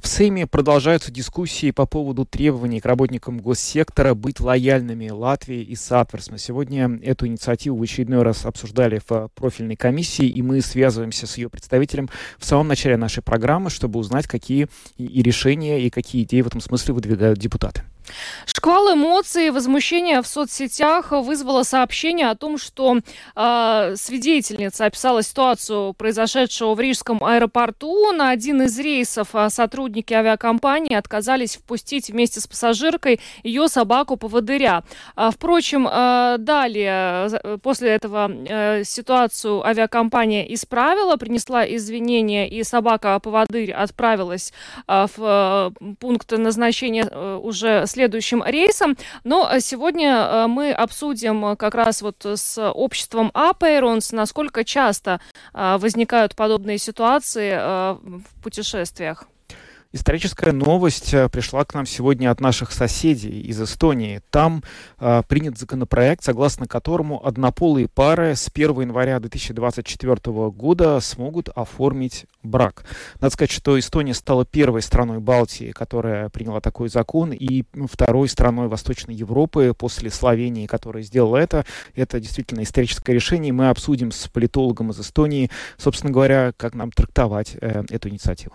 В Сейме продолжаются дискуссии по поводу требований к работникам госсектора быть лояльными Латвии и Сатверсме. Сегодня эту инициативу в очередной раз обсуждали в профильной комиссии, и мы связываемся с ее представителем в самом начале нашей программы, чтобы узнать, какие и решения, и какие идеи в этом смысле выдвигают депутаты. Шквал эмоций и возмущения в соцсетях вызвало сообщение о том, что э, свидетельница описала ситуацию, произошедшего в Рижском аэропорту. На один из рейсов а, сотрудники авиакомпании отказались впустить вместе с пассажиркой ее собаку-поводыря. А, впрочем, э, далее, после этого э, ситуацию авиакомпания исправила, принесла извинения, и собака-поводырь отправилась э, в э, пункт назначения э, уже следующим рейсом. Но э, сегодня э, мы обсудим э, как раз вот с обществом Апейронс, насколько часто возникают подобные ситуации в путешествиях. Историческая новость э, пришла к нам сегодня от наших соседей из Эстонии. Там э, принят законопроект, согласно которому однополые пары с 1 января 2024 года смогут оформить брак. Надо сказать, что Эстония стала первой страной Балтии, которая приняла такой закон, и второй страной Восточной Европы после Словении, которая сделала это. Это действительно историческое решение. Мы обсудим с политологом из Эстонии, собственно говоря, как нам трактовать э, эту инициативу.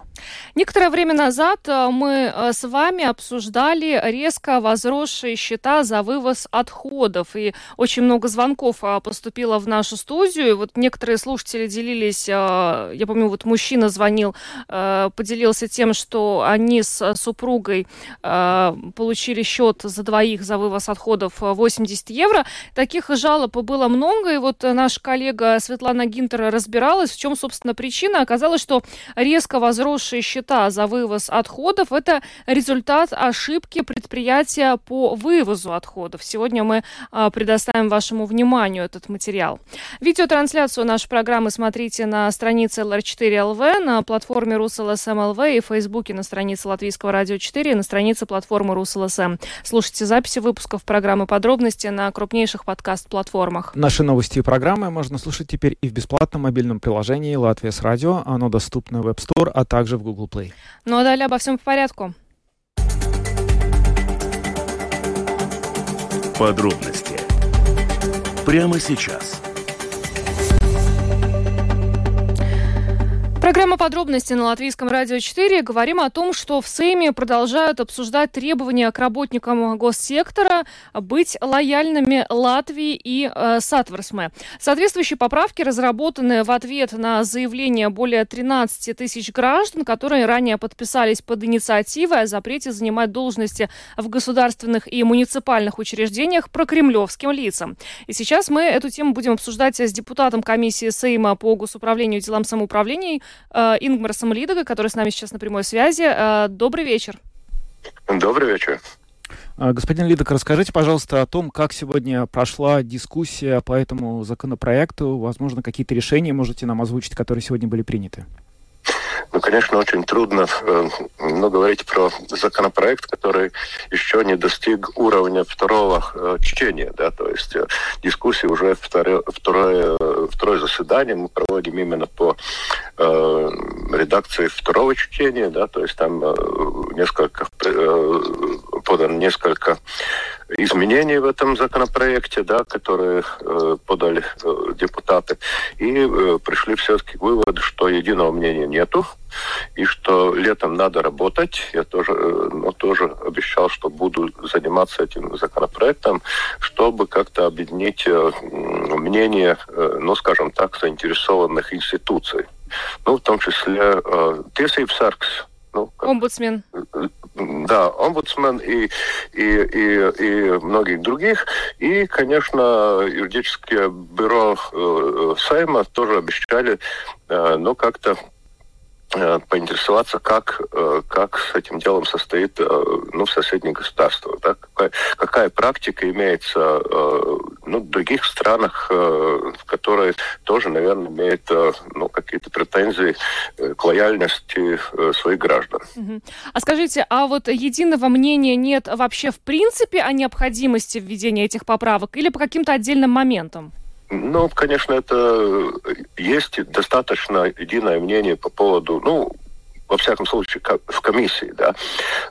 Некоторое время назад э, мы э, с вами обсуждали резко возросшие счета за вывоз отходов. И очень много звонков э, поступило в нашу студию. И вот некоторые слушатели делились, я помню, вот мужчина звонил, поделился тем, что они с супругой получили счет за двоих за вывоз отходов 80 евро. Таких жалоб было много. И вот наша коллега Светлана Гинтер разбиралась, в чем, собственно, причина. Оказалось, что резко возросшие счета за вывоз вывоз отходов. Это результат ошибки предприятия по вывозу отходов. Сегодня мы а, предоставим вашему вниманию этот материал. Видеотрансляцию нашей программы смотрите на странице LR4LV, на платформе РусЛСМ и в Фейсбуке на странице Латвийского радио 4 и на странице платформы РусЛСМ. Слушайте записи выпусков программы «Подробности» на крупнейших подкаст-платформах. Наши новости и программы можно слушать теперь и в бесплатном мобильном приложении «Латвия с радио». Оно доступно в App Store, а также в Google Play. Ну а далее обо всем по порядку. Подробности прямо сейчас. Программа подробности на Латвийском радио 4. Говорим о том, что в Сейме продолжают обсуждать требования к работникам госсектора быть лояльными Латвии и э, Сатверсме. Соответствующие поправки разработаны в ответ на заявление более 13 тысяч граждан, которые ранее подписались под инициативой о запрете занимать должности в государственных и муниципальных учреждениях про кремлевским лицам. И сейчас мы эту тему будем обсуждать с депутатом комиссии Сейма по госуправлению и делам самоуправления Э, Ингмара Самолидога, который с нами сейчас на прямой связи. Э, добрый вечер. Добрый вечер. А, господин Лидок, расскажите, пожалуйста, о том, как сегодня прошла дискуссия по этому законопроекту. Возможно, какие-то решения можете нам озвучить, которые сегодня были приняты. Ну, конечно, очень трудно э, ну, говорить про законопроект, который еще не достиг уровня второго э, чтения. Да? То есть э, дискуссии уже второе, второе, второе заседание мы проводим именно по редакции второго чтения. Да? То есть там несколько, подано несколько изменений в этом законопроекте, да, которые подали депутаты, и пришли все-таки к выводу, что единого мнения нету, и что летом надо работать. Я тоже, э, ну, тоже обещал, что буду заниматься этим законопроектом, чтобы как-то объединить э, мнение, э, ну, скажем так, заинтересованных институций. Ну, в том числе э, Тесейп Саркс, ну, как, Омбудсмен. Да, омбудсмен и, и, и, и многих других. И, конечно, юридическое бюро э, Сайма тоже обещали, э, ну, как-то поинтересоваться, как, э, как с этим делом состоит э, ну, в соседних государствах. Да? Какая, какая практика имеется ну, в других странах, которые тоже, наверное, имеют ну, какие-то претензии к лояльности своих граждан. А скажите, а вот единого мнения нет вообще в принципе о необходимости введения этих поправок или по каким-то отдельным моментам? Ну, конечно, это есть достаточно единое мнение по поводу, ну, во всяком случае, в комиссии, да,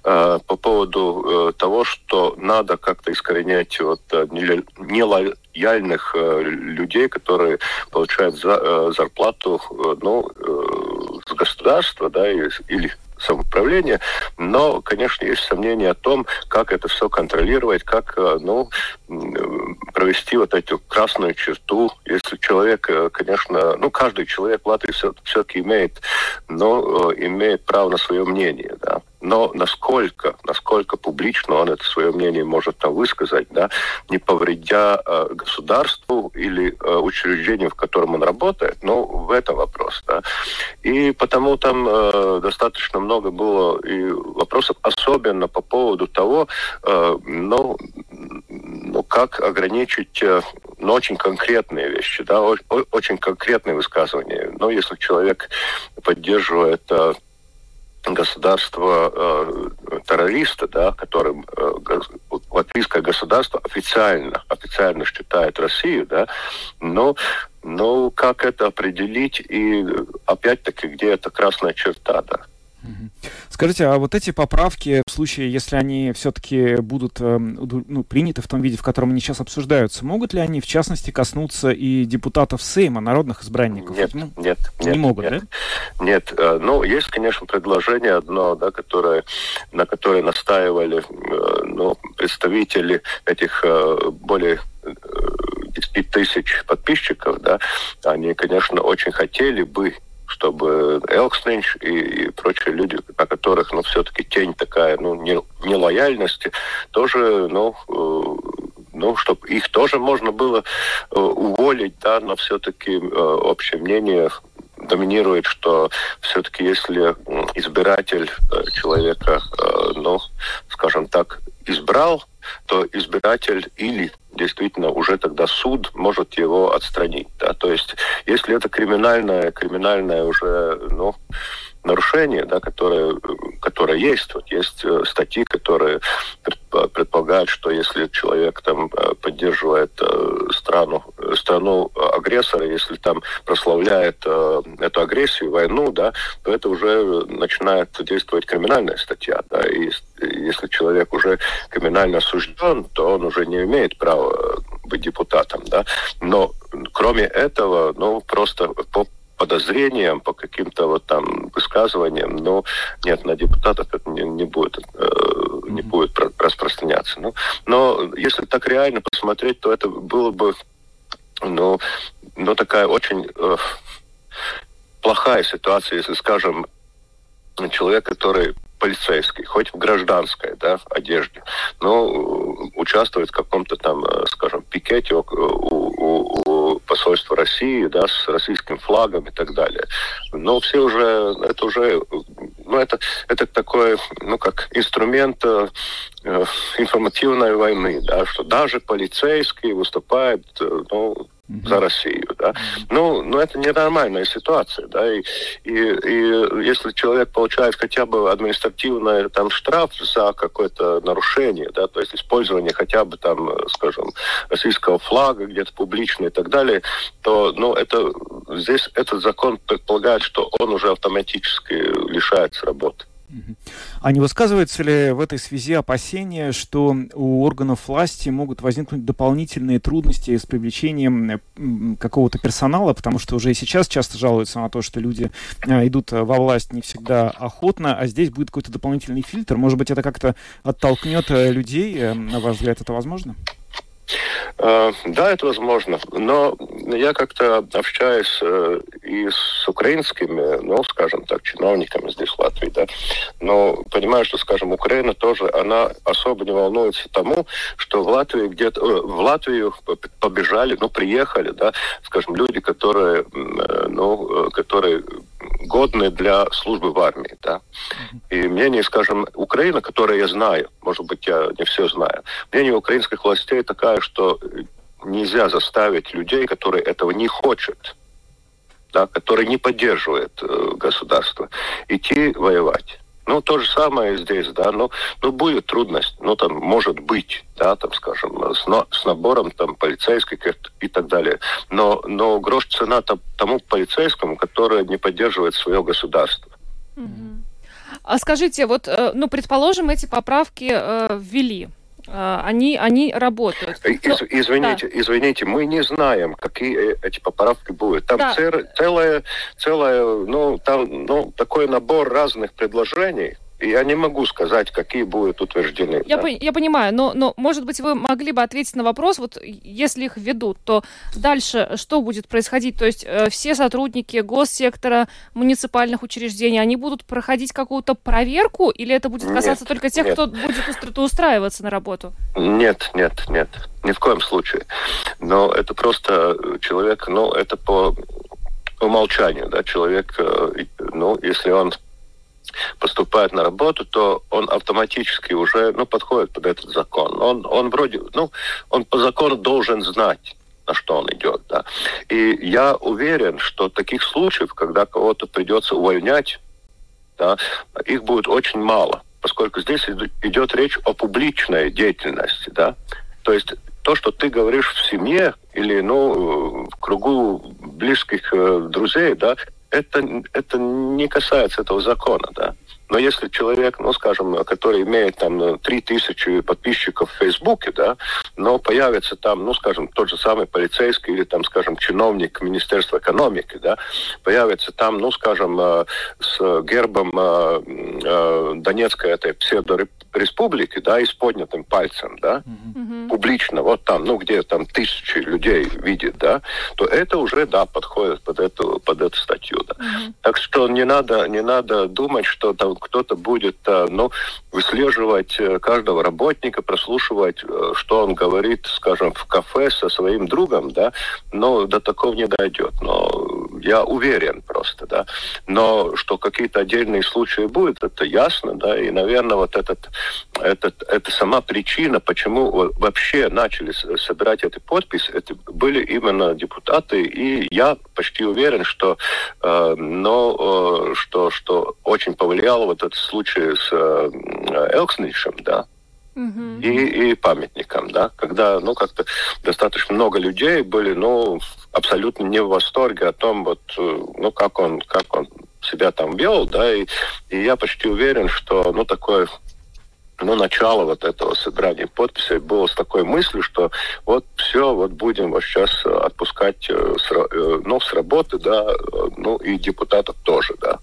э, по поводу э, того, что надо как-то искоренять вот э, нелояльных людей, которые получают зарплату, ну, с государства, да, или самоуправления, но, конечно, есть сомнения о том, как это все контролировать, как, э, ну, провести вот эту красную черту. Если человек, э, конечно, ну, каждый человек в Латвии все-таки имеет, но э, имеет право на свое мнение, да но насколько, насколько публично он это свое мнение может там высказать, да, не повредя э, государству или э, учреждению, в котором он работает, ну, в этом вопрос, да. И потому там э, достаточно много было и вопросов, особенно по поводу того, э, ну, ну, как ограничить э, ну, очень конкретные вещи, да, очень конкретные высказывания. Но если человек поддерживает э, государство э, террориста, да, которым э, латвийское государство официально, официально считает Россию, да, но, но как это определить и опять-таки где эта красная черта, да. Скажите, а вот эти поправки, в случае, если они все-таки будут э, ну, приняты в том виде, в котором они сейчас обсуждаются, могут ли они, в частности, коснуться и депутатов Сейма, народных избранников? Нет, ну, нет, не нет, могут, нет, да? Нет, э, ну, есть, конечно, предложение одно, да, которое, на которое настаивали э, ну, представители этих более 10 тысяч подписчиков, да, они, конечно, очень хотели бы чтобы Элкснинч и, и прочие люди, на которых, ну, все-таки тень такая, ну, не, нелояльности, тоже, ну, э, ну, чтобы их тоже можно было э, уволить, да, но все-таки э, общее мнение доминирует, что все-таки если избиратель э, человека, э, ну, скажем так, избрал, то избиратель или действительно уже тогда суд может его отстранить. Да? То есть если это криминальное, криминальное уже, ну, нарушение, да, которое, которое есть. Вот есть э, статьи, которые предполагают, что если человек там э, поддерживает э, страну, страну агрессора, если там прославляет эту агрессию, войну, да, то это уже начинает действовать криминальная статья. Да, и если человек уже криминально осужден, то он уже не имеет права быть депутатом. Да. Но кроме этого, ну, просто по подозрениям, по каким-то вот там высказываниям, но нет, на депутатов это не, не будет э, не будет распространяться. Ну, но если так реально посмотреть, то это было бы ну, ну такая очень э, плохая ситуация, если, скажем, человек, который полицейский, хоть в гражданской да, одежде, но участвует в каком-то там, э, скажем, пикете у, у, у посольства России, да, с российским флагом и так далее. Но все уже, это уже, ну, это, это такой, ну, как инструмент э, информативной войны, да, что даже полицейский выступает, э, ну, за Россию, да. Ну, ну это ненормальная ситуация, да, и, и, и если человек получает хотя бы административный там штраф за какое-то нарушение, да, то есть использование хотя бы там, скажем, российского флага где-то публично и так далее, то, ну, это здесь этот закон предполагает, что он уже автоматически лишается работы. А не высказывается ли в этой связи опасение, что у органов власти могут возникнуть дополнительные трудности с привлечением какого-то персонала, потому что уже и сейчас часто жалуются на то, что люди а, идут во власть не всегда охотно, а здесь будет какой-то дополнительный фильтр. Может быть, это как-то оттолкнет э, людей? Э, на ваш взгляд, это возможно? Э, да, это возможно, но я как-то общаюсь э, и с украинскими, ну, скажем так, чиновниками здесь в Латвии, да, но понимаю, что, скажем, Украина тоже, она особо не волнуется тому, что в Латвии где-то, э, в Латвию побежали, ну, приехали, да, скажем, люди, которые, ну, которые годны для службы в армии. Да? И мнение, скажем, Украины, которое я знаю, может быть, я не все знаю, мнение украинских властей такая, что нельзя заставить людей, которые этого не хотят, да, которые не поддерживают э, государство, идти воевать. Ну, то же самое здесь, да, ну, ну, будет трудность, ну, там, может быть, да, там, скажем, с, на, с набором, там, полицейских и так далее. Но, но грош цена там, тому полицейскому, который не поддерживает свое государство. А скажите, вот, э, ну, предположим, эти поправки э, ввели, они, они работают. Из, Но, извините, да. извините, мы не знаем, какие эти поправки будут. Там да. целое, целое, ну, там, ну, такой набор разных предложений. Я не могу сказать, какие будут утверждены. Я, да. по, я понимаю, но, но, может быть, вы могли бы ответить на вопрос, вот если их введут, то дальше что будет происходить? То есть э, все сотрудники госсектора, муниципальных учреждений, они будут проходить какую-то проверку, или это будет касаться нет, только тех, нет. кто будет устраиваться на работу? Нет, нет, нет, ни в коем случае. Но это просто человек, ну, это по умолчанию, да, человек, э, ну, если он поступает на работу, то он автоматически уже ну, подходит под этот закон. Он, он вроде, ну, он по закону должен знать, на что он идет. Да. И я уверен, что таких случаев, когда кого-то придется увольнять, да, их будет очень мало, поскольку здесь идет речь о публичной деятельности. Да. То есть то, что ты говоришь в семье или ну, в кругу близких э, друзей, да, это, это не касается этого закона, да. Но если человек, ну, скажем, который имеет там 3000 ну, подписчиков в Фейсбуке, да, но появится там, ну, скажем, тот же самый полицейский или там, скажем, чиновник Министерства экономики, да, появится там, ну, скажем, э, с гербом э, э, Донецкой этой псевдореспублики, да, и с поднятым пальцем, да, mm-hmm. публично, вот там, ну, где там тысячи людей видят, да, то это уже, да, подходит под эту, под эту статью, да. Mm-hmm. Так что не надо, не надо думать, что там кто-то будет э, ну, выслеживать э, каждого работника, прослушивать, э, что он говорит, скажем, в кафе со своим другом, да, но до такого не дойдет. Но я уверен просто, да. Но что какие-то отдельные случаи будут, это ясно, да, и, наверное, вот этот, этот, это сама причина, почему вообще начали собирать эти подписи, это были именно депутаты, и я почти уверен, что, э, но, э, что, что очень повлияло вот этот случай с э, Элксничем, да, и, и памятникам, да, когда, ну, как-то достаточно много людей были, ну, абсолютно не в восторге о том, вот, э, ну, как он, как он себя там вел, да, и, и я почти уверен, что, ну, такое ну, начало вот этого собрания подписей было с такой мыслью, что вот все, вот будем вот сейчас отпускать э, ну, с работы, да, ну, и депутатов тоже, да.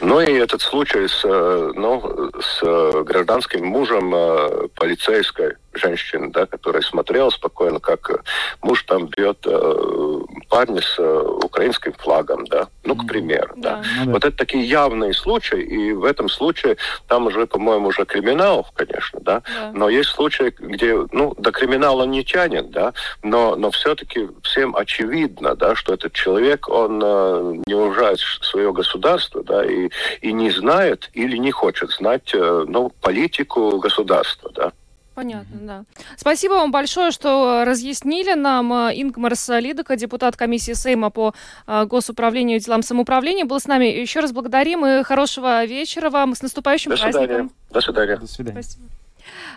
Ну и этот случай с, э, ну, с э, гражданским мужем э, полицейской женщины, да, которая смотрела спокойно, как муж там бьет э, парня с э, украинским флагом, да, ну, к примеру, да. да. Ну, да. Вот это такие явные случаи, и в этом случае там уже, по-моему, уже криминал, конечно, да, да. но есть случаи, где, ну, до криминала не тянет, да, но, но все-таки всем очевидно, да, что этот человек, он э, не уважает свое государство, да, и, и не знает или не хочет знать, э, ну, политику государства, да. Понятно, да. Спасибо вам большое, что разъяснили нам. Э, Ингмарс Лидока, депутат комиссии Сейма по э, госуправлению и делам самоуправления, был с нами. Еще раз благодарим и хорошего вечера вам. С наступающим До праздником. Свидания. До свидания. До свидания. Спасибо.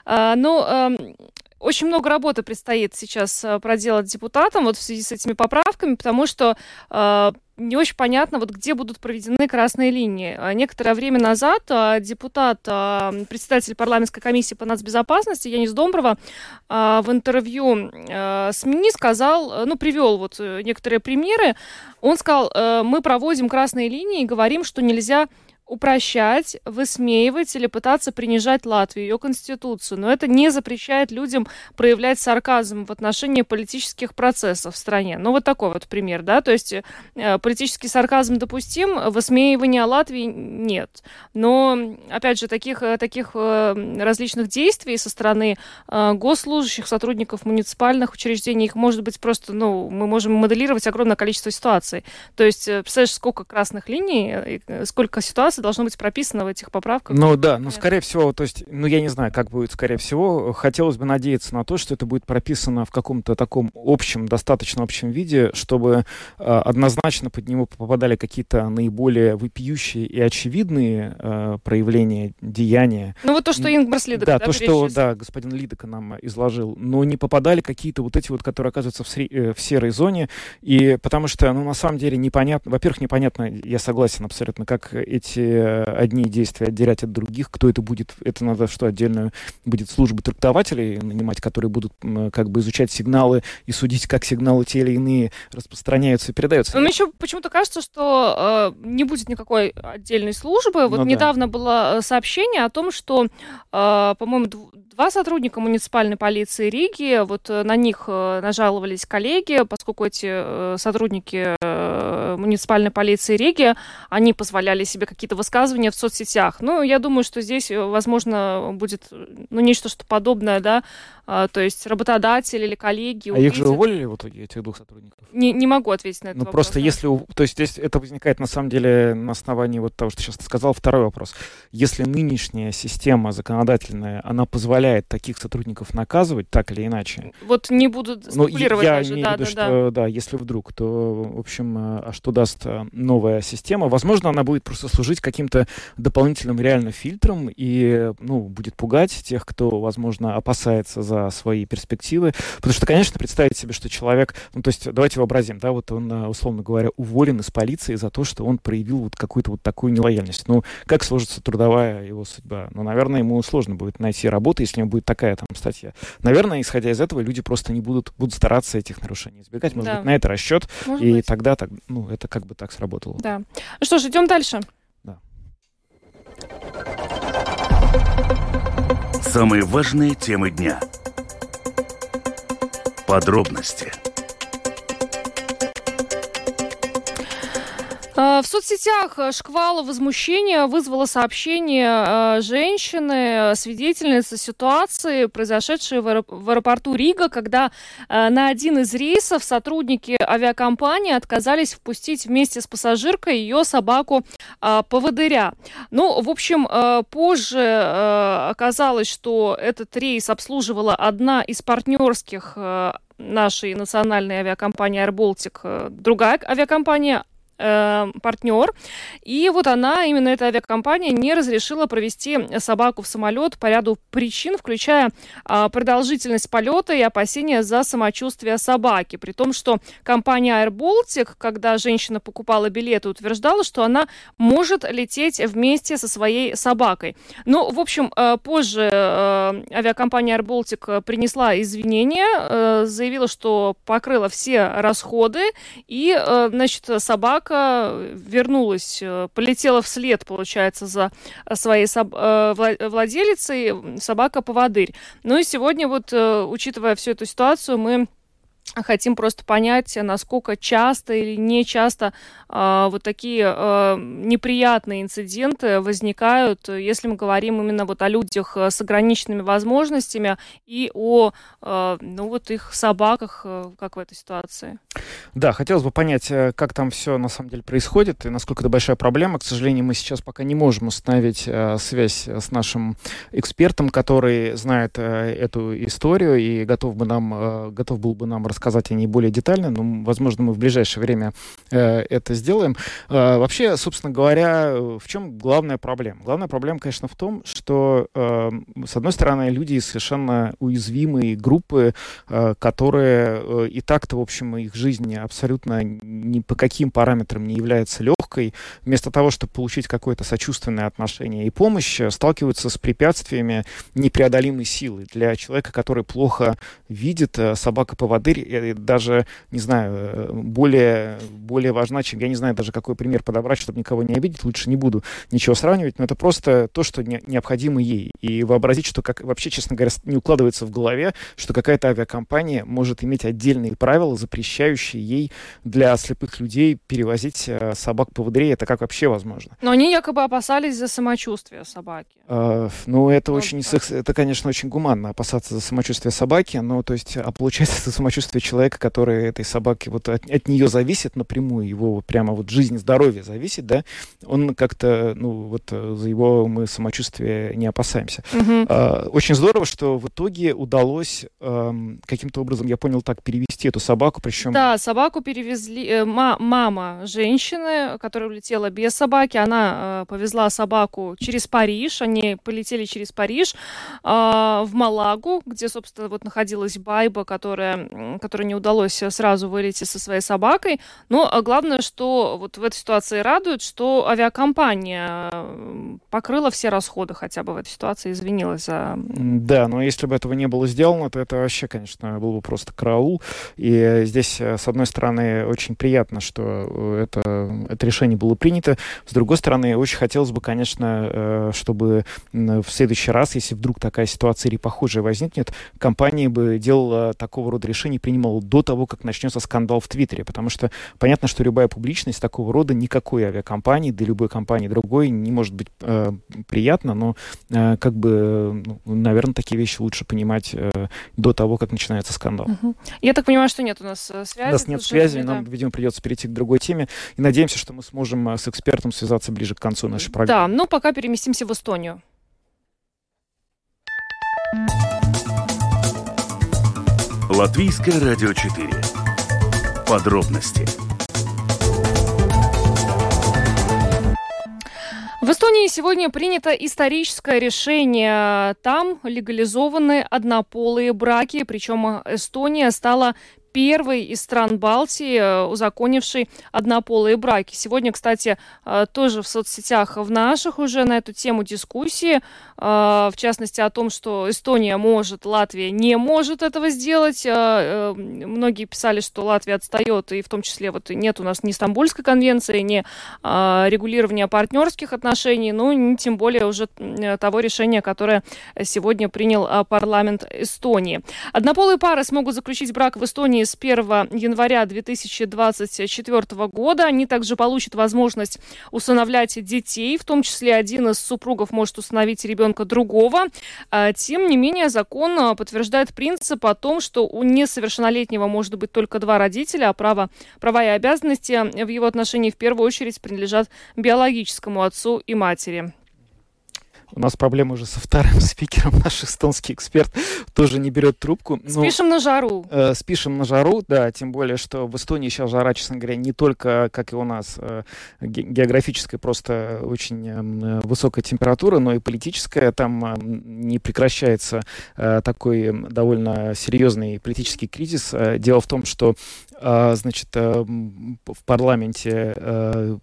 А, ну, эм, очень много работы предстоит сейчас э, проделать депутатам вот в связи с этими поправками, потому что э, не очень понятно, вот где будут проведены красные линии. А некоторое время назад э, депутат, э, председатель парламентской комиссии по нацбезопасности Янис Домброва в интервью СМИ сказал, ну, привел вот некоторые примеры. Он сказал, мы проводим красные линии и говорим, что нельзя упрощать, высмеивать или пытаться принижать Латвию, ее конституцию. Но это не запрещает людям проявлять сарказм в отношении политических процессов в стране. Ну, вот такой вот пример, да, то есть э, политический сарказм допустим, высмеивания Латвии нет. Но, опять же, таких, э, таких э, различных действий со стороны э, госслужащих, сотрудников муниципальных учреждений, их может быть просто, ну, мы можем моделировать огромное количество ситуаций. То есть, э, представляешь, сколько красных линий, э, сколько ситуаций должно быть прописано в этих поправках. Ну да, но скорее всего, то есть, ну я не знаю, как будет скорее всего. Хотелось бы надеяться на то, что это будет прописано в каком-то таком общем, достаточно общем виде, чтобы э, однозначно под него попадали какие-то наиболее выпиющие и очевидные э, проявления, деяния. Ну вот то, что Ингбрас Лидок, да, да, то, что да, господин Лидок нам изложил, но не попадали какие-то вот эти вот, которые оказываются в, сре- э, в серой зоне, и потому что, ну на самом деле непонятно, во-первых, непонятно, я согласен абсолютно, как эти одни действия отделять от других, кто это будет, это надо что, отдельную будет службу трактователей нанимать, которые будут как бы изучать сигналы и судить, как сигналы те или иные распространяются и передаются. Мне еще почему-то кажется, что э, не будет никакой отдельной службы. Вот ну, недавно да. было э, сообщение о том, что, э, по-моему, два сотрудника муниципальной полиции Риги, вот э, на них э, нажаловались коллеги, поскольку эти сотрудники муниципальной полиции Риги, они позволяли себе какие-то высказывания в соцсетях. Ну, я думаю, что здесь, э, возможно, будет ну, нечто что подобное, да, а, то есть работодатель или коллеги. А увидят... их же уволили в итоге, этих двух сотрудников? Не, не могу ответить на это Ну, вопрос, просто если... То есть здесь это возникает, на самом деле, на основании вот того, что сейчас ты сказал. Второй вопрос. Если нынешняя система законодательная, она позволяет таких сотрудников наказывать так или иначе... Вот не буду спекулировать ну, я даже, имею да, да, что, да. да, если вдруг, то, в общем, а что даст э, новая система? Возможно, она будет просто служить каким-то дополнительным реально фильтром и, ну, будет пугать тех, кто, возможно, опасается за свои перспективы перспективы. Потому что, конечно, представить себе, что человек, ну, то есть давайте вообразим, да, вот он, э, условно говоря, уволен из полиции за то, что он проявил вот какую-то вот такую нелояльность. Ну, как сложится трудовая его судьба? Ну, наверное, ему сложно будет найти работу, если у него будет такая там статья. Наверное, исходя из этого, люди просто не будут, будут стараться этих нарушений избегать. Может да. быть, на это расчет. Может и быть. тогда так, ну, это как бы так сработало. Да. Ну что ж, идем дальше. Да. Самые важные темы дня – Подробности – в соцсетях э, шквала возмущения вызвало сообщение э, женщины, свидетельницы ситуации, произошедшей в аэропорту Рига, когда э, на один из рейсов сотрудники авиакомпании отказались впустить вместе с пассажиркой ее собаку поводыря. Ну, в общем, позже оказалось, что этот рейс обслуживала одна из партнерских нашей национальной авиакомпании Air Baltic, другая авиакомпания э, партнер. И вот она, именно эта авиакомпания, не разрешила провести собаку в самолет по ряду причин, включая э, продолжительность полета и опасения за самочувствие собаки. При том, что компания Air Baltic, когда женщина покупала билеты, утверждала, что она может лететь вместе со своей собакой. Ну, в общем, э, позже э, авиакомпания Air Baltic принесла извинения, э, заявила, что покрыла все расходы, и, э, значит, собака собака вернулась, э, полетела вслед, получается, за своей соб- э, владелицей, собака-поводырь. Ну и сегодня вот, э, учитывая всю эту ситуацию, мы хотим просто понять, насколько часто или не часто э, вот такие э, неприятные инциденты возникают, если мы говорим именно вот о людях с ограниченными возможностями и о э, ну вот их собаках, э, как в этой ситуации. Да, хотелось бы понять, э, как там все на самом деле происходит и насколько это большая проблема. К сожалению, мы сейчас пока не можем установить э, связь с нашим экспертом, который знает э, эту историю и готов бы нам, э, готов был бы нам рассказать о ней более детально, но, возможно, мы в ближайшее время э, это сделаем. Э, вообще, собственно говоря, в чем главная проблема? Главная проблема, конечно, в том, что, э, с одной стороны, люди совершенно уязвимые группы, э, которые э, и так-то, в общем, их жизнь абсолютно ни по каким параметрам не является легкой, вместо того, чтобы получить какое-то сочувственное отношение и помощь, сталкиваются с препятствиями непреодолимой силы. Для человека, который плохо видит, э, собака-поводырь э, даже, не знаю, более, более важна, чем, я не знаю даже, какой пример подобрать, чтобы никого не обидеть, лучше не буду ничего сравнивать, но это просто то, что не, необходимо ей. И вообразить, что как вообще, честно говоря, не укладывается в голове, что какая-то авиакомпания может иметь отдельные правила, запрещающие ей для слепых людей перевозить собак по поводырей, это как вообще возможно? Но они якобы опасались за самочувствие собаки. А, ну, это ну, очень, это, конечно, очень гуманно опасаться за самочувствие собаки, но, то есть, а получается, за самочувствие человека, который этой собаки, вот от, от нее зависит напрямую, его прямо вот жизнь, здоровье зависит, да, он как-то, ну, вот э, за его мы самочувствие не опасаемся. Угу. А, очень здорово, что в итоге удалось а, каким-то образом, я понял, так перевести эту собаку, причем... Да, собаку перевезли, э, мама женщины, которая улетела без собаки, она э, повезла собаку через Париж, они полетели через Париж э, в Малагу, где, собственно, вот находилась Байба, которая, которой не удалось сразу вылететь со своей собакой. Но а главное, что вот в этой ситуации радует, что авиакомпания э, покрыла все расходы хотя бы в этой ситуации, извинилась за... Да, но если бы этого не было сделано, то это вообще, конечно, был бы просто караул. И здесь, э, с одной стороны, очень приятно, что это, это решение было принято. С другой стороны, очень хотелось бы, конечно, э, чтобы в следующий раз, если вдруг такая ситуация или похожая возникнет, компания бы делала такого рода решения, принимала до того, как начнется скандал в Твиттере. Потому что понятно, что любая публичность такого рода никакой авиакомпании, да любой компании другой не может быть э, приятна, но э, как бы, ну, наверное, такие вещи лучше понимать э, до того, как начинается скандал. Угу. Я так понимаю, что нет у нас э, связи. У нас нет связи, нам, видимо, придется перейти к другой теме. И надеемся, что мы сможем с экспертом связаться ближе к концу нашей программы. Да, ну пока переместимся в Эстонию. Латвийское радио 4. Подробности. В Эстонии сегодня принято историческое решение. Там легализованы однополые браки, причем Эстония стала первой из стран Балтии, э, узаконившей однополые браки. Сегодня, кстати, э, тоже в соцсетях в наших уже на эту тему дискуссии, э, в частности о том, что Эстония может, Латвия не может этого сделать. Многие писали, что Латвия отстает, и в том числе вот нет у нас ни Стамбульской конвенции, ни регулирования партнерских отношений, ну, ни тем более уже того решения, которое сегодня принял парламент Эстонии. Однополые пары смогут заключить брак в Эстонии с 1 января 2024 года. Они также получат возможность усыновлять детей, в том числе один из супругов может установить ребенка другого. А, тем не менее, закон а, подтверждает принцип о том, что у несовершеннолетнего может быть только два родителя, а право, права и обязанности в его отношении в первую очередь принадлежат биологическому отцу и матери. У нас проблема уже со вторым спикером. Наш эстонский эксперт тоже не берет трубку. Ну, спишем на жару. Э, спишем на жару, да. Тем более, что в Эстонии сейчас жара, честно говоря, не только, как и у нас, э, географическая, просто очень э, высокая температура, но и политическая. Там э, не прекращается э, такой довольно серьезный политический кризис. Э, дело в том, что э, значит, э, в парламенте э,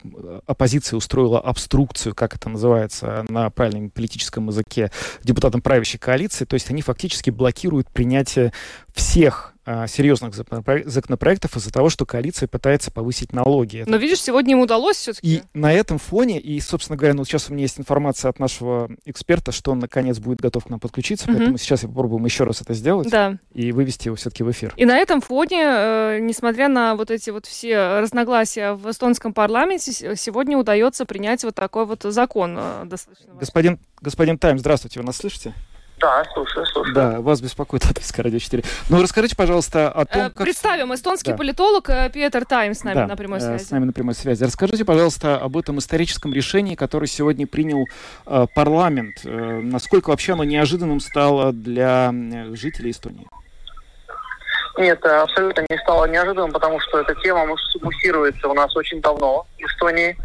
оппозиция устроила обструкцию, как это называется на правильном политическом языке, депутатам правящей коалиции. То есть они фактически блокируют принятие всех а, серьезных законопроектов из-за того, что коалиция пытается повысить налоги. Но видишь, сегодня им удалось все-таки. И на этом фоне, и, собственно говоря, ну сейчас у меня есть информация от нашего эксперта, что он наконец будет готов к нам подключиться, угу. поэтому сейчас я попробуем еще раз это сделать да. и вывести его все-таки в эфир. И на этом фоне, э, несмотря на вот эти вот все разногласия в эстонском парламенте, сегодня удается принять вот такой вот закон. Э, достаточно господин, господин Тайм, здравствуйте, вы нас слышите? Да, слушаю, слушаю. Да, вас беспокоит Латвийское радио 4. Ну, расскажите, пожалуйста, о том, э, как... Представим, эстонский да. политолог э, Петр Тайм с нами да, на прямой э, связи. с нами на прямой связи. Расскажите, пожалуйста, об этом историческом решении, которое сегодня принял э, парламент. Э, насколько вообще оно неожиданным стало для жителей Эстонии? Нет, абсолютно не стало неожиданным, потому что эта тема муссируется у нас очень давно в Эстонии.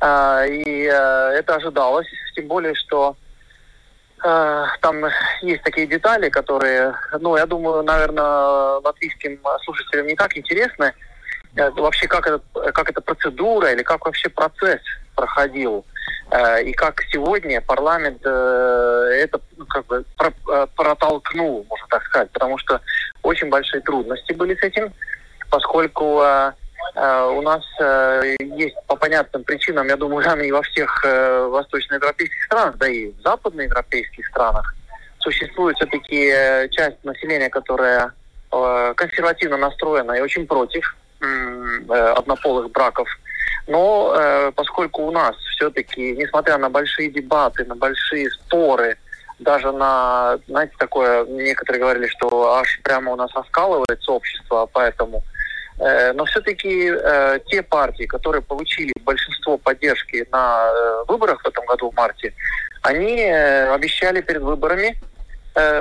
Э, и э, это ожидалось, тем более, что там есть такие детали, которые, ну, я думаю, наверное, латвийским слушателям не так интересны. Э, вообще, как это, как эта процедура или как вообще процесс проходил. Э, и как сегодня парламент э, это ну, как бы э, протолкнул, можно так сказать, потому что очень большие трудности были с этим, поскольку у нас есть по понятным причинам, я думаю, и во всех восточноевропейских странах, да и в западноевропейских странах, существует все-таки часть населения, которая консервативно настроена и очень против однополых браков. Но э, поскольку у нас все-таки, несмотря на большие дебаты, на большие споры, даже на, знаете, такое, некоторые говорили, что аж прямо у нас оскалывается общество, поэтому... Э, но все-таки э, те партии, которые получили большинство поддержки на э, выборах в этом году в марте, они обещали перед выборами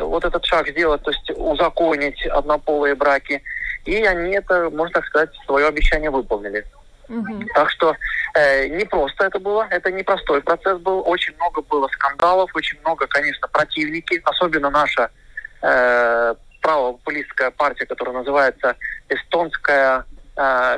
вот этот шаг сделать, то есть узаконить однополые браки. И они это, можно так сказать, свое обещание выполнили. Угу. Так что э, не просто это было, это непростой процесс был. Очень много было скандалов, очень много, конечно, противники, особенно наша э, правопопулистская партия, которая называется Эстонская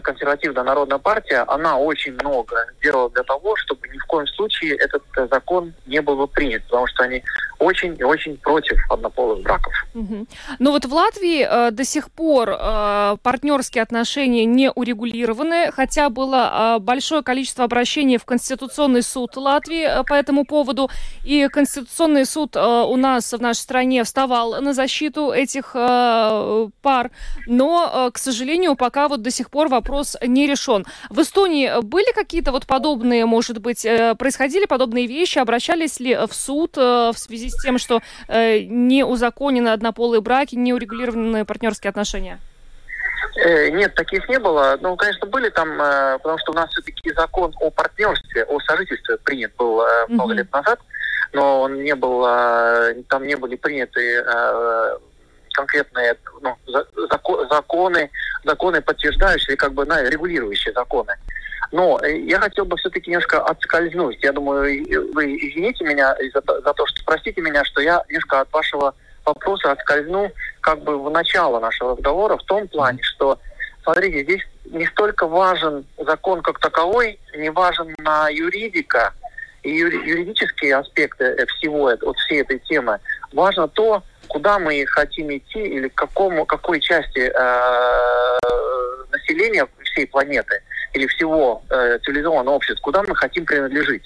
консервативная народная партия, она очень много сделала для того, чтобы ни в коем случае этот э, закон не был принят, потому что они очень и очень против однополых браков. Угу. Ну вот в Латвии э, до сих пор э, партнерские отношения не урегулированы, хотя было э, большое количество обращений в Конституционный суд Латвии э, по этому поводу, и Конституционный суд э, у нас в нашей стране вставал на защиту этих э, пар, но, э, к сожалению, пока вот до сих сих пор вопрос не решен. В Эстонии были какие-то вот подобные, может быть, э, происходили подобные вещи? Обращались ли в суд э, в связи с тем, что э, не узаконены однополые браки, не урегулированы партнерские отношения? Нет, таких не было. Ну, конечно, были там, потому что у нас все-таки закон о партнерстве, о сожительстве принят был много лет назад, но он не был, там не были приняты конкретные ну, законы, законы подтверждающие, как бы на, регулирующие законы. Но э, я хотел бы все-таки немножко отскользнуть. Я думаю, вы извините меня за, за то, что спросите меня, что я немножко от вашего вопроса отскользну как бы в начало нашего разговора в том плане, что, смотрите, здесь не столько важен закон как таковой, не важен на юридика и юридические аспекты всего, вот всей этой темы. Важно то, куда мы хотим идти или к какому, какой части э, населения всей планеты или всего э, цивилизованного общества, куда мы хотим принадлежить,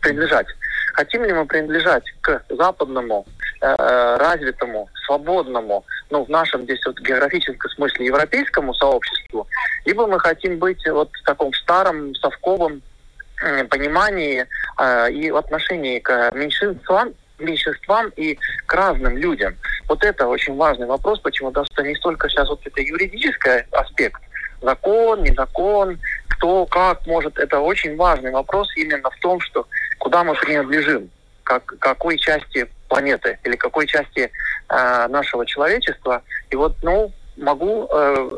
принадлежать. Хотим ли мы принадлежать к западному, э, развитому, свободному, ну, в нашем здесь вот географическом смысле европейскому сообществу, либо мы хотим быть вот в таком старом, совковом понимании э, и в отношении к меньшинствам, меньшинствам и к разным людям. Вот это очень важный вопрос, почему то что не столько сейчас вот это юридический аспект, закон, не закон, кто, как может, это очень важный вопрос именно в том, что куда мы принадлежим, как, какой части планеты или какой части э, нашего человечества. И вот, ну, могу э,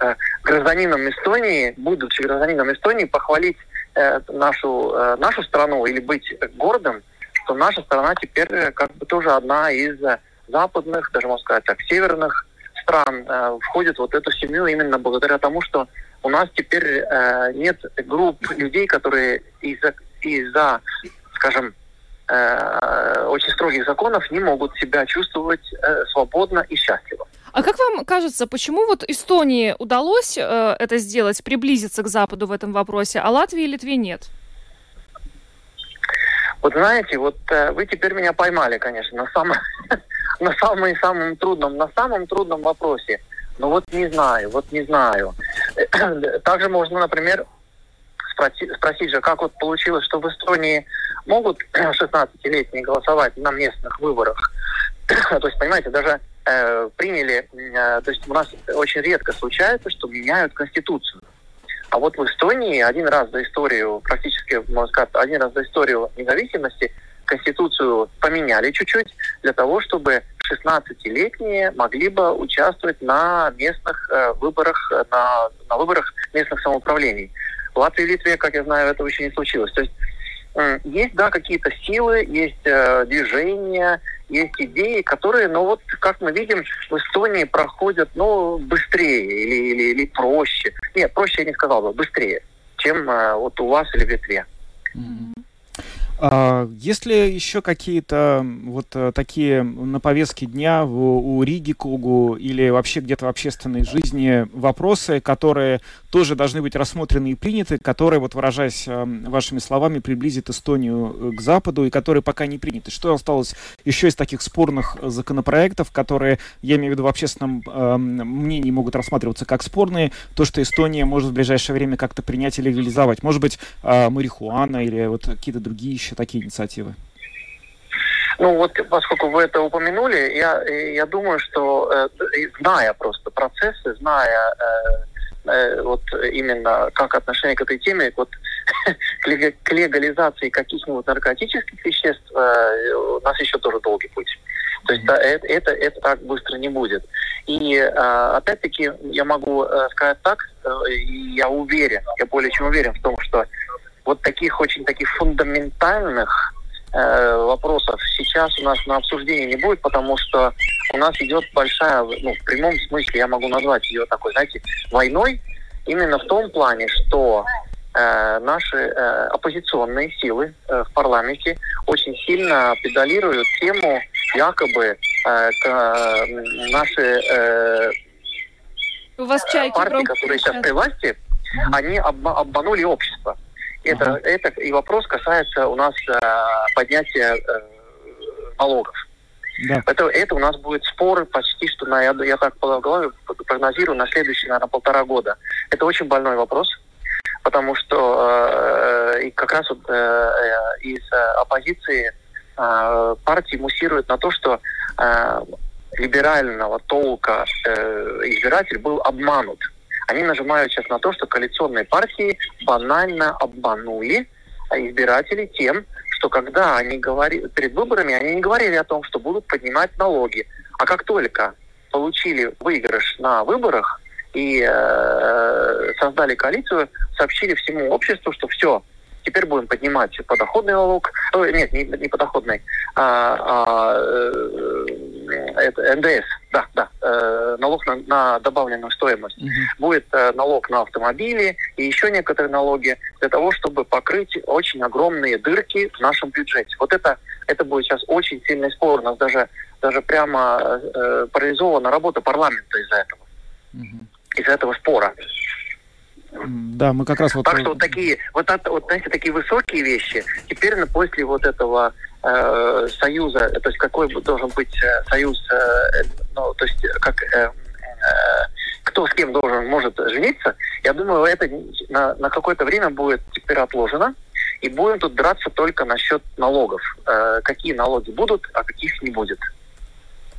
э, гражданином Эстонии, будучи гражданином Эстонии, похвалить э, нашу, э, нашу страну или быть гордым что наша страна теперь э, как бы тоже одна из э, западных, даже можно сказать так, северных стран э, входит вот эту семью именно благодаря тому, что у нас теперь э, нет групп людей, которые из-за, из-за скажем, э, очень строгих законов не могут себя чувствовать э, свободно и счастливо. А как вам кажется, почему вот Эстонии удалось э, это сделать, приблизиться к Западу в этом вопросе, а Латвии и Литве нет? Вот знаете, вот э, вы теперь меня поймали, конечно, на самом, на самом самом трудном, на самом трудном вопросе. Но вот не знаю, вот не знаю. Также можно, например, спросить, спросить же, как вот получилось, что в Эстонии могут 16-летние голосовать на местных выборах. то есть, понимаете, даже э, приняли, э, то есть у нас очень редко случается, что меняют конституцию. А вот в Эстонии один раз за историю, практически, можно сказать, один раз за историю независимости Конституцию поменяли чуть-чуть для того, чтобы 16-летние могли бы участвовать на местных э, выборах, на, на выборах местных самоуправлений. В Латвии и Литве, как я знаю, этого еще не случилось. То есть есть, да, какие-то силы, есть э, движения, есть идеи, которые, ну вот, как мы видим, в Эстонии проходят, ну, быстрее или, или, или проще. Нет, проще я не сказал бы, быстрее, чем э, вот у вас или в Литве. А, есть ли еще какие-то вот э, такие на повестке дня у, Риги Кугу или вообще где-то в общественной жизни вопросы, которые тоже должны быть рассмотрены и приняты, которые, вот выражаясь э, вашими словами, приблизят Эстонию э, к Западу и которые пока не приняты? Что осталось еще из таких спорных законопроектов, которые, я имею в виду, в общественном э, мнении могут рассматриваться как спорные, то, что Эстония может в ближайшее время как-то принять или легализовать? Может быть, э, марихуана или вот какие-то другие еще такие инициативы? Ну вот, поскольку вы это упомянули, я, я думаю, что э, зная просто процессы, зная э, э, вот именно как отношение к этой теме, вот к легализации каких-нибудь наркотических веществ э, у нас еще тоже долгий путь. То есть да, это, это, это так быстро не будет. И э, опять-таки я могу э, сказать так, и я уверен, я более чем уверен в том, что вот таких очень таких фундаментальных э, вопросов сейчас у нас на обсуждении не будет, потому что у нас идет большая, ну, в прямом смысле я могу назвать ее такой, знаете, войной, именно в том плане, что э, наши э, оппозиционные силы э, в парламенте очень сильно педалируют тему якобы э, к, э, наши э, у вас чайки партии, которые сейчас при власти, они обма- обманули общество. Это, ага. это и вопрос касается у нас э, поднятия э, налогов. Да. Это, это у нас будет споры почти что на, я, я так голове прогнозирую, на следующие, наверное, полтора года. Это очень больной вопрос, потому что э, и как раз вот, э, э из э, оппозиции э, партии муссируют на то, что э, либерального толка э, избиратель был обманут они нажимают сейчас на то, что коалиционные партии банально обманули избирателей тем, что когда они говорили перед выборами, они не говорили о том, что будут поднимать налоги. А как только получили выигрыш на выборах и э, создали коалицию, сообщили всему обществу, что все, теперь будем поднимать подоходный налог, э, нет, не, не подоходный, а, а э, это НДС, да, да, э, налог на, на добавленную стоимость. Угу. Будет э, налог на автомобили и еще некоторые налоги для того, чтобы покрыть очень огромные дырки в нашем бюджете. Вот это, это будет сейчас очень сильный спор. У нас даже, даже прямо э, парализована работа парламента из-за этого. Угу. Из-за этого спора. Да, мы как раз вот... Так что вот такие, вот, вот знаете, такие высокие вещи, теперь после вот этого э, союза, то есть какой должен быть э, союз, э, ну, то есть как э, э, кто с кем должен может жениться, я думаю, это на, на какое-то время будет теперь отложено, и будем тут драться только насчет налогов. Э, какие налоги будут, а каких не будет.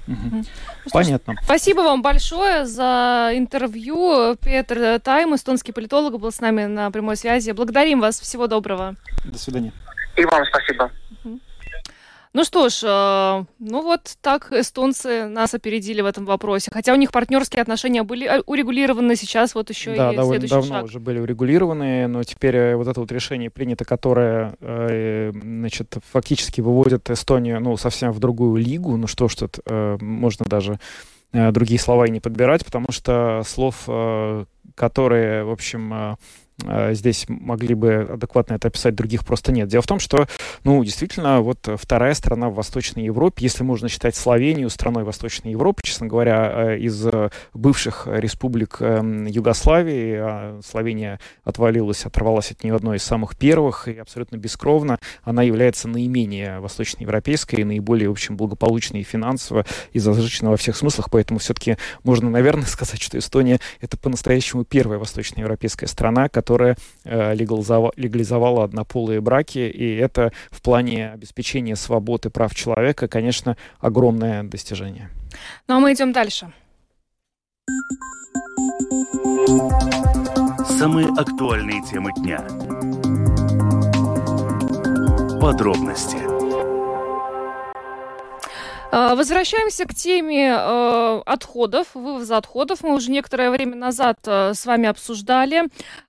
Угу. Понятно. Спасибо вам большое за интервью. Петр Тайм, эстонский политолог, был с нами на прямой связи. Благодарим вас. Всего доброго. До свидания. И вам спасибо. Ну что ж, э, ну вот так эстонцы нас опередили в этом вопросе. Хотя у них партнерские отношения были э, урегулированы, сейчас вот еще да, и довольно следующий давно шаг. уже были урегулированы, но теперь э, вот это вот решение принято, которое, э, значит, фактически выводит Эстонию, ну, совсем в другую лигу. Ну что ж тут, э, можно даже э, другие слова и не подбирать, потому что слов, которые, в общем, здесь могли бы адекватно это описать, других просто нет. Дело в том, что, ну, действительно, вот вторая страна в Восточной Европе, если можно считать Словению страной Восточной Европы, честно говоря, э, из бывших республик эм, Югославии, а Словения отвалилась, оторвалась от нее одной из самых первых и абсолютно бескровно, она является наименее восточноевропейской и наиболее, в общем, благополучной и финансово, и зажиточной во всех смыслах, поэтому все-таки можно, наверное, сказать, что Эстония — это по-настоящему первая восточноевропейская страна, которая которая э, легализовала, легализовала однополые браки, и это в плане обеспечения свободы прав человека, конечно, огромное достижение. Ну а мы идем дальше. Самые актуальные темы дня. Подробности. А, возвращаемся к теме э, отходов, вывоза отходов. Мы уже некоторое время назад э, с вами обсуждали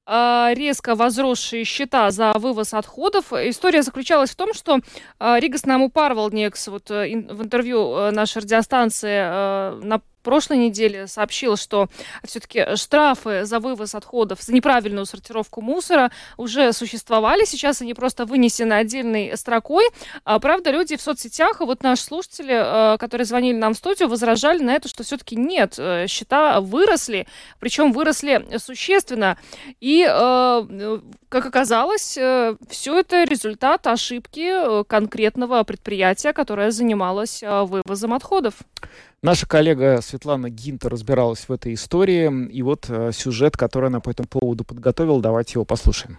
э, резко возросшие счета за вывоз отходов. История заключалась в том, что Ригас Наму Парвалдникс вот, в интервью нашей радиостанции э, прошлой неделе сообщил, что все-таки штрафы за вывоз отходов, за неправильную сортировку мусора уже существовали. Сейчас они просто вынесены отдельной строкой. А, правда, люди в соцсетях, вот наши слушатели, а, которые звонили нам в студию, возражали на это, что все-таки нет, э, счета выросли, причем выросли существенно. И, э, как оказалось, э, все это результат ошибки конкретного предприятия, которое занималось вывозом отходов. Наша коллега Светлана Гинта разбиралась в этой истории, и вот э, сюжет, который она по этому поводу подготовила, давайте его послушаем.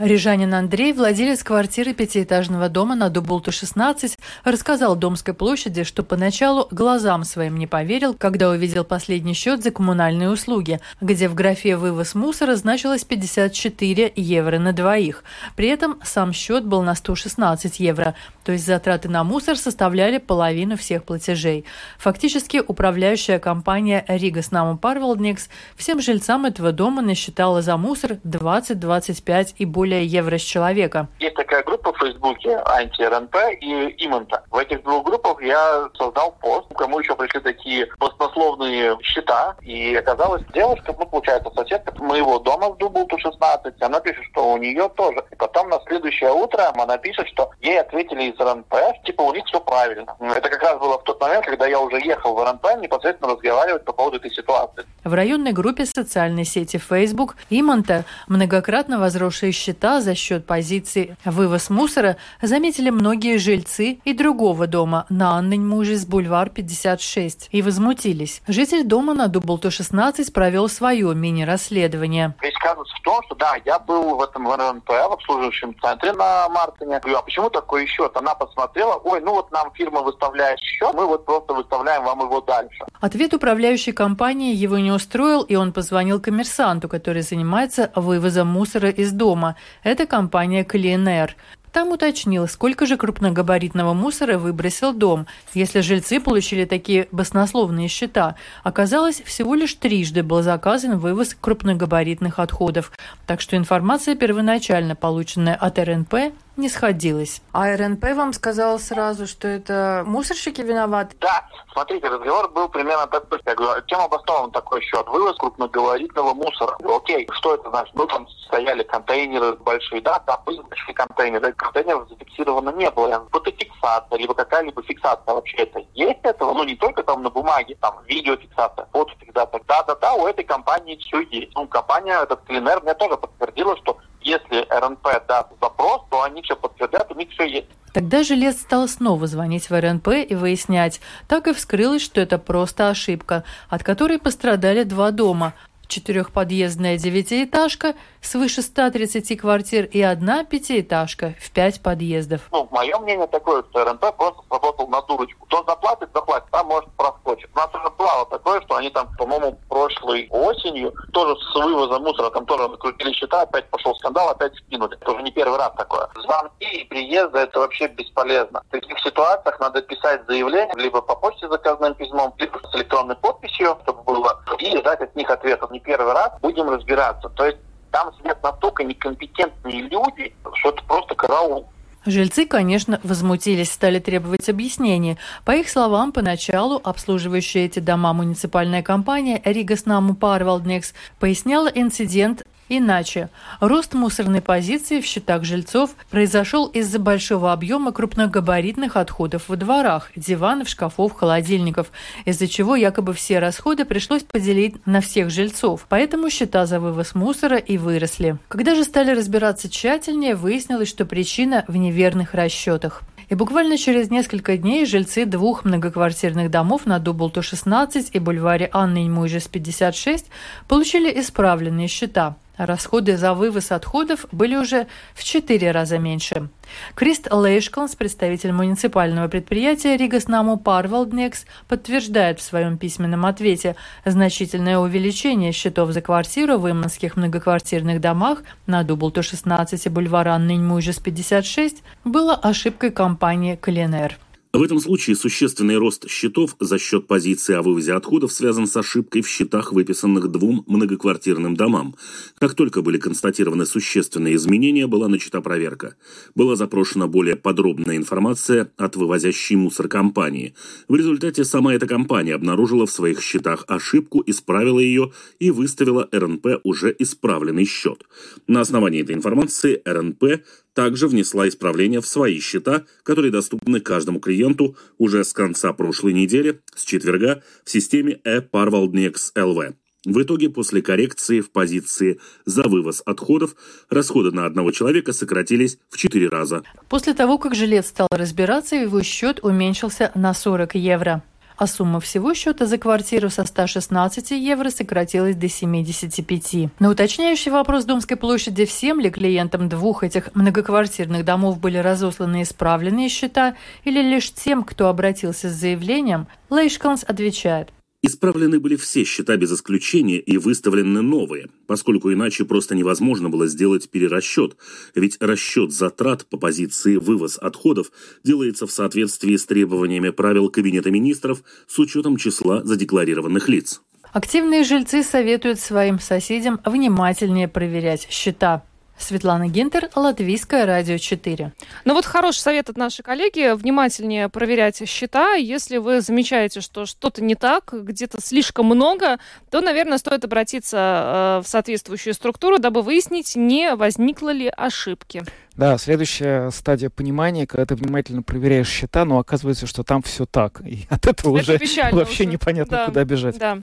Рижанин Андрей, владелец квартиры пятиэтажного дома на Дубулту 16, рассказал Домской площади, что поначалу глазам своим не поверил, когда увидел последний счет за коммунальные услуги, где в графе «Вывоз мусора» значилось 54 евро на двоих. При этом сам счет был на 116 евро, то есть затраты на мусор составляли половину всех платежей. Фактически управляющая компания «Рига Снаму Парвалдникс» всем жильцам этого дома насчитала за мусор 20-25 и более более евро с человека. Есть такая группа в Фейсбуке анти-РНП и Имонта. В этих двух группах я создал пост, кому еще пришли такие баснословные счета. И оказалось, девушка, ну, получается, соседка моего дома в Дублту 16, она пишет, что у нее тоже. И потом на следующее утро она пишет, что ей ответили из РНП, типа у них все правильно. Это как раз было в тот момент, когда я уже ехал в РНП непосредственно разговаривать по поводу этой ситуации. В районной группе социальной сети Facebook Имонта многократно возросшие счета счета за счет позиции «вывоз мусора» заметили многие жильцы и другого дома на Аннень Мужис, бульвар 56, и возмутились. Житель дома на Дублто 16 провел свое мини-расследование. Казус в том, что да, я был в этом РНП, в обслуживающем центре на Мартине. Говорю, а почему такой счет? Она посмотрела, ой, ну вот нам фирма выставляет счет, мы вот просто выставляем вам его дальше. Ответ управляющей компании его не устроил, и он позвонил коммерсанту, который занимается вывозом мусора из дома. Это компания «Клинер». Там уточнил, сколько же крупногабаритного мусора выбросил дом, если жильцы получили такие баснословные счета. Оказалось, всего лишь трижды был заказан вывоз крупногабаритных отходов. Так что информация первоначально полученная от РНП не сходилась. А РНП вам сказал сразу, что это мусорщики виноваты? Да, смотрите, разговор был примерно такой. Я говорю, чем обоснован такой счет? Вывоз крупногабаритного мусора. Окей, что это значит? Ну, там стояли контейнеры большие, да, там были большие контейнеры. Контейнеров зафиксировано не было. Фотофиксация, либо какая-либо фиксация вообще это есть этого? Ну, не только там на бумаге, там видеофиксация, фотофиксация. Да-да-да, у этой компании все есть. Ну, компания, этот клинер мне тоже подтвердила, что если РНП даст запрос, то они все подтвердят, у них все есть. Тогда жилец стал снова звонить в РНП и выяснять. Так и вскрылось, что это просто ошибка, от которой пострадали два дома четырехподъездная девятиэтажка свыше 130 квартир и одна пятиэтажка в пять подъездов. Ну, мое мнение такое, что РНП просто сработал на дурочку. Кто заплатит, заплатит, там может проскочит. У нас уже было такое, что они там, по-моему, прошлой осенью тоже с вывозом мусора, там тоже накрутили счета, опять пошел скандал, опять скинули. Это уже не первый раз такое. Звонки и приезды это вообще бесполезно. В таких ситуациях надо писать заявление либо по почте заказным письмом, либо с электронной подписью, чтобы было, и ждать от них ответов не первый раз, будем разбираться. То есть там сидят настолько некомпетентные люди, что это просто караул. Жильцы, конечно, возмутились, стали требовать объяснений. По их словам, поначалу обслуживающая эти дома муниципальная компания «Ригас Наму Парвалднекс» поясняла инцидент Иначе, рост мусорной позиции в счетах жильцов произошел из-за большого объема крупногабаритных отходов во дворах, диванов, шкафов, холодильников, из-за чего якобы все расходы пришлось поделить на всех жильцов. Поэтому счета за вывоз мусора и выросли. Когда же стали разбираться тщательнее, выяснилось, что причина в неверных расчетах. И буквально через несколько дней жильцы двух многоквартирных домов на Дублту 16 и бульваре Анны Муйжес 56 получили исправленные счета. Расходы за вывоз отходов были уже в четыре раза меньше. Крист Лейшконс, представитель муниципального предприятия Ригас Наму Парвалднекс, подтверждает в своем письменном ответе значительное увеличение счетов за квартиру в иманских многоквартирных домах на Дублту 16 и бульвара Аннинь Муйжес 56 было ошибкой компании Калинер. В этом случае существенный рост счетов за счет позиции о вывозе отходов связан с ошибкой в счетах, выписанных двум многоквартирным домам. Как только были констатированы существенные изменения, была начата проверка. Была запрошена более подробная информация от вывозящей мусор компании. В результате сама эта компания обнаружила в своих счетах ошибку, исправила ее и выставила РНП уже исправленный счет. На основании этой информации РНП также внесла исправления в свои счета, которые доступны каждому клиенту уже с конца прошлой недели, с четверга, в системе e-Parvaldnex LV. В итоге, после коррекции в позиции за вывоз отходов, расходы на одного человека сократились в 4 раза. После того, как жилец стал разбираться, его счет уменьшился на 40 евро а сумма всего счета за квартиру со 116 евро сократилась до 75. На уточняющий вопрос Домской площади, всем ли клиентам двух этих многоквартирных домов были разосланы исправленные счета или лишь тем, кто обратился с заявлением, Лейшканс отвечает – Исправлены были все счета без исключения и выставлены новые, поскольку иначе просто невозможно было сделать перерасчет, ведь расчет затрат по позиции «вывоз отходов» делается в соответствии с требованиями правил Кабинета министров с учетом числа задекларированных лиц. Активные жильцы советуют своим соседям внимательнее проверять счета. Светлана Гинтер, Латвийское радио 4. Ну вот хороший совет от нашей коллеги. Внимательнее проверять счета. Если вы замечаете, что что-то не так, где-то слишком много, то, наверное, стоит обратиться э, в соответствующую структуру, дабы выяснить, не возникло ли ошибки. Да, следующая стадия понимания, когда ты внимательно проверяешь счета, но оказывается, что там все так. И от этого Это уже вообще уже. непонятно, да, куда бежать. Да.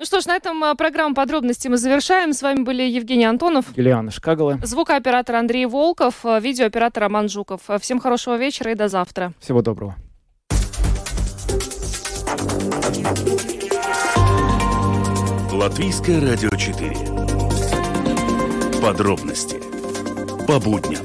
Ну что ж, на этом э, программу подробности мы завершаем. С вами были Евгений Антонов, Юлиана Шкагала, звукооператор Андрей Волков, э, видеооператор Роман Жуков. Э, всем хорошего вечера и до завтра. Всего доброго. Латвийское радио 4. Подробности по будням.